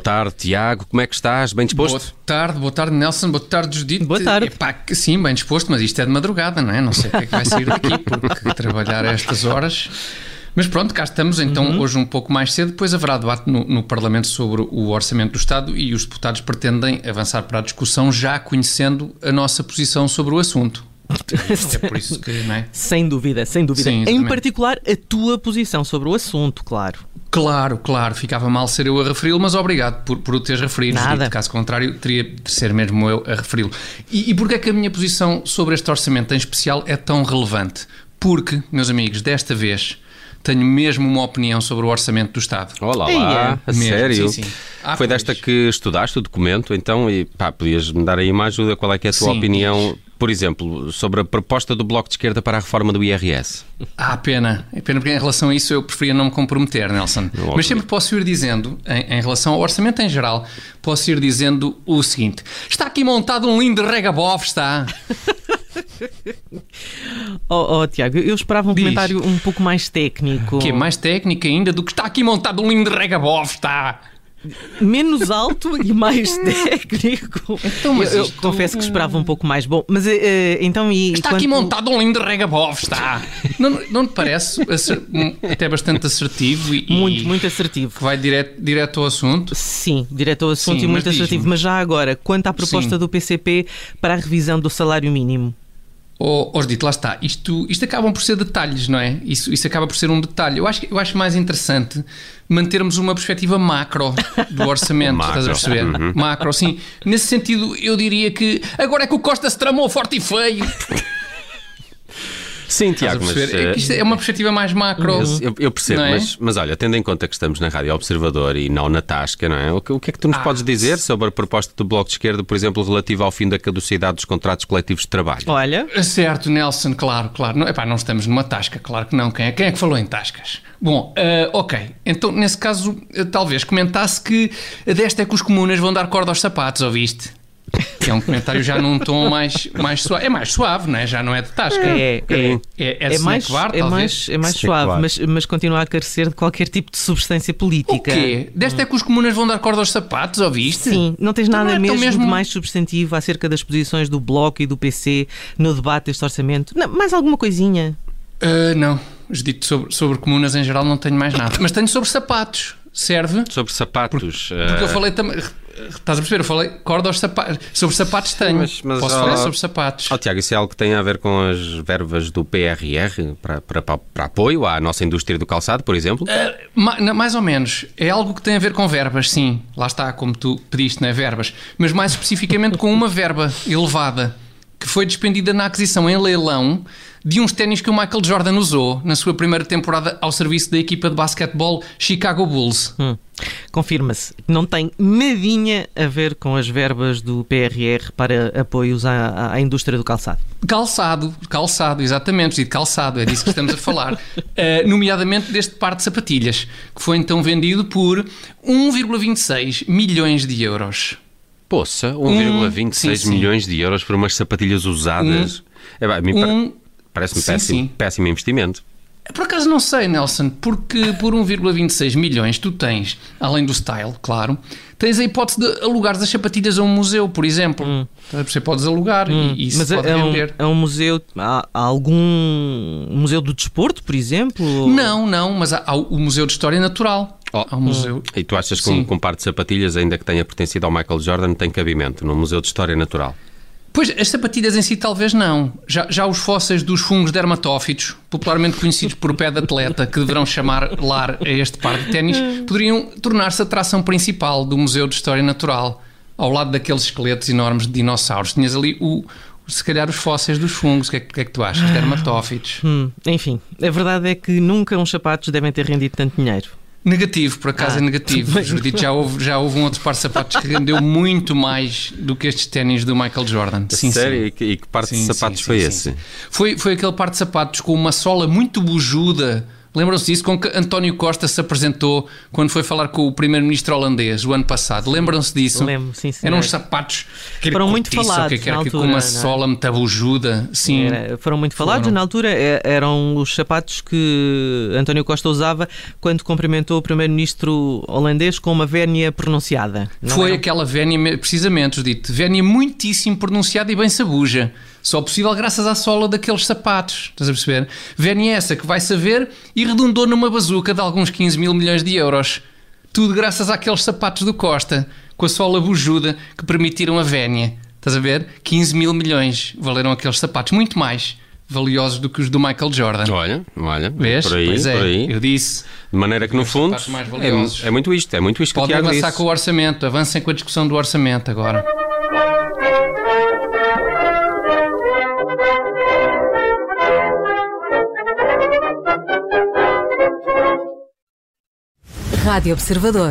Boa tarde, Tiago. Como é que estás? Bem disposto? Boa tarde, boa tarde, Nelson. Boa tarde, Judite. Boa tarde. Epá, sim, bem disposto, mas isto é de madrugada, não é? Não sei o que é que vai sair daqui, porque trabalhar a estas horas. Mas pronto, cá estamos então uhum. hoje um pouco mais cedo. Depois haverá debate no, no, Parlamento sobre o Orçamento do Estado e os deputados pretendem avançar para a discussão já conhecendo a nossa posição sobre o assunto. É por isso que, não é? Sem dúvida, sem dúvida. Sim, em particular, a tua posição sobre o assunto, claro. Claro, claro, ficava mal ser eu a referi-lo, mas obrigado por, por o teres referido. Nada. Caso contrário, teria de ser mesmo eu a referi-lo. E, e porquê é que a minha posição sobre este orçamento em especial é tão relevante? Porque, meus amigos, desta vez tenho mesmo uma opinião sobre o orçamento do Estado. Olá, lá, a sério? Sim, sim. Ah, Foi pois. desta que estudaste o documento, então, e pá, podias-me dar aí uma ajuda? Qual é que é a tua sim, opinião, por exemplo, sobre a proposta do Bloco de Esquerda para a reforma do IRS? Ah, pena. É pena porque em relação a isso eu preferia não me comprometer, Nelson. Mas sempre posso ir dizendo, em, em, relação ao orçamento em geral, posso ir dizendo o seguinte: está aqui montado um lindo regabof, está? oh, oh, Tiago, eu esperava um Diz. comentário um pouco mais técnico. Que é mais técnico ainda do que está aqui montado um lindo regabof, está? menos alto e mais técnico. Então, mas eu, eu confesso que esperava um pouco mais bom. Mas uh, então e Está quanto... aqui montado um lindo regabov, está. não, não te parece até bastante assertivo e muito, muito assertivo. Que vai direto, direto ao assunto? Sim, direto ao assunto Sim, e muito assertivo. Mas já agora, quanto à proposta Sim. do PCP para a revisão do salário mínimo? Oh, oh dito, lá está. Isto, isto acabam por ser detalhes, não é? Isso, isso acaba por ser um detalhe. Eu acho, eu acho mais interessante mantermos uma perspectiva macro do orçamento, macro. estás a perceber? Uhum. Macro, sim. Nesse sentido, eu diria que agora é que o Costa se tramou forte e feio. Sim, Tiago, mas... É, isto é uma perspectiva mais macro. Eu, eu percebo, é? mas, mas olha, tendo em conta que estamos na Rádio Observador e não na Tasca, não é? O que, o que é que tu nos ah, podes dizer sobre a proposta do Bloco de Esquerda, por exemplo, relativa ao fim da caducidade dos contratos coletivos de trabalho? Olha... Certo, Nelson, claro, claro. Não, epá, não estamos numa tasca, claro que não. Quem é, quem é que falou em tascas? Bom, uh, ok. Então, nesse caso, uh, talvez comentasse que desta é que os comunas vão dar corda aos sapatos, ouviste? Que é um comentário já num tom mais, mais suave. É mais suave, não é? Já não é de tasca. É, é, é, é, é mais, bar, é mais, é mais suave, mas, mas continua a carecer de qualquer tipo de substância política. O quê? Desta é que os comunas vão dar corda aos sapatos, ouviste? Sim, não tens nada não é mesmo, mesmo, de mais substantivo acerca das posições do Bloco e do PC no debate deste orçamento? Não, mais alguma coisinha? Uh, não. Dito sobre, sobre comunas em geral não tenho mais nada. Mas tenho sobre sapatos. Serve? Sobre sapatos. Porque, porque eu falei também Estás a perceber? Eu falei corda aos sapatos. Sobre sapatos tenho. Mas, mas, Posso falar sobre sapatos. Oh, Tiago, isso é algo que tem a ver com as verbas do PRR para, para, para apoio à nossa indústria do calçado, por exemplo? Uh, mais ou menos. É algo que tem a ver com verbas, sim. Lá está, como tu pediste, é Verbas. Mas mais especificamente com uma verba elevada que foi despendida na aquisição em leilão de uns ténis que o Michael Jordan usou na sua primeira temporada ao serviço da equipa de basquetebol Chicago Bulls. Hum. Confirma-se, não tem nadinha a ver com as verbas do PRR para apoios à, à indústria do calçado. Calçado, calçado, exatamente, de calçado, é disso que estamos a falar. Uh, nomeadamente deste par de sapatilhas, que foi então vendido por 1,26 milhões de euros. Poça, 1,26 um, milhões de euros por umas sapatilhas usadas. Um, é, um, Parece-me péssimo, péssimo investimento. Por acaso não sei, Nelson, porque por 1,26 milhões tu tens, além do style, claro, tens a hipótese de alugar as sapatilhas a um museu, por exemplo. Hum. Você podes alugar hum. e, isso Mas pode é vender. Um, é um museu, há, há, algum museu do desporto, por exemplo? Não, não, mas há, há o Museu de História Natural. Oh, um museu. Hum. E tu achas que um, um par de sapatilhas, ainda que tenha pertencido ao Michael Jordan, tem cabimento no Museu de História Natural? Pois, as sapatilhas em si talvez não. Já, já os fósseis dos fungos dermatófitos, popularmente conhecidos por pé de atleta, que deverão chamar lar a este par de ténis, poderiam tornar-se a atração principal do Museu de História Natural, ao lado daqueles esqueletos enormes de dinossauros. Tinhas ali o, se calhar os fósseis dos fungos. O que é, que, é que tu achas? Dermatófitos. Hum, enfim, a verdade é que nunca uns sapatos devem ter rendido tanto dinheiro. Negativo, por acaso é ah, é negativo. Judito, já houve, já houve um outro par de sapatos que rendeu muito mais do que estes ténis do Michael Jordan. Sim, Sério? Sim. E, que, e que par sim, de sapatos sim, foi esse? Foi, foi aquele par de sapatos com uma sola muito bujuda, Lembram-se disso com que António Costa se apresentou quando foi falar com o primeiro-ministro holandês o ano passado? Lembram-se disso? Lembro, sim, sim. Eram uns sapatos que foram muito falados que era, na altura, com uma é? sola muito abujuda. Sim. Era, foram muito falados. Foram. Na altura é, eram os sapatos que António Costa usava quando cumprimentou o primeiro-ministro holandês com uma vénia pronunciada. Foi aquela vénia, precisamente, dito, vénia muitíssimo pronunciada e bem sabuja. Só possível graças à sola daqueles sapatos. Estás a perceber? Vénia essa que vai saber e redundou numa bazuca de alguns 15 mil milhões de euros. Tudo graças àqueles sapatos do Costa, com a sola bujuda que permitiram a vénia. Estás a ver? 15 mil milhões valeram aqueles sapatos. Muito mais valiosos do que os do Michael Jordan. Olha, olha, Vês? por aí, pois é, por aí. Eu disse. De maneira que no fundo é, é, muito isto, é muito isto que Podem avançar disse. com o orçamento, avancem com a discussão do orçamento agora. Rádio Observador.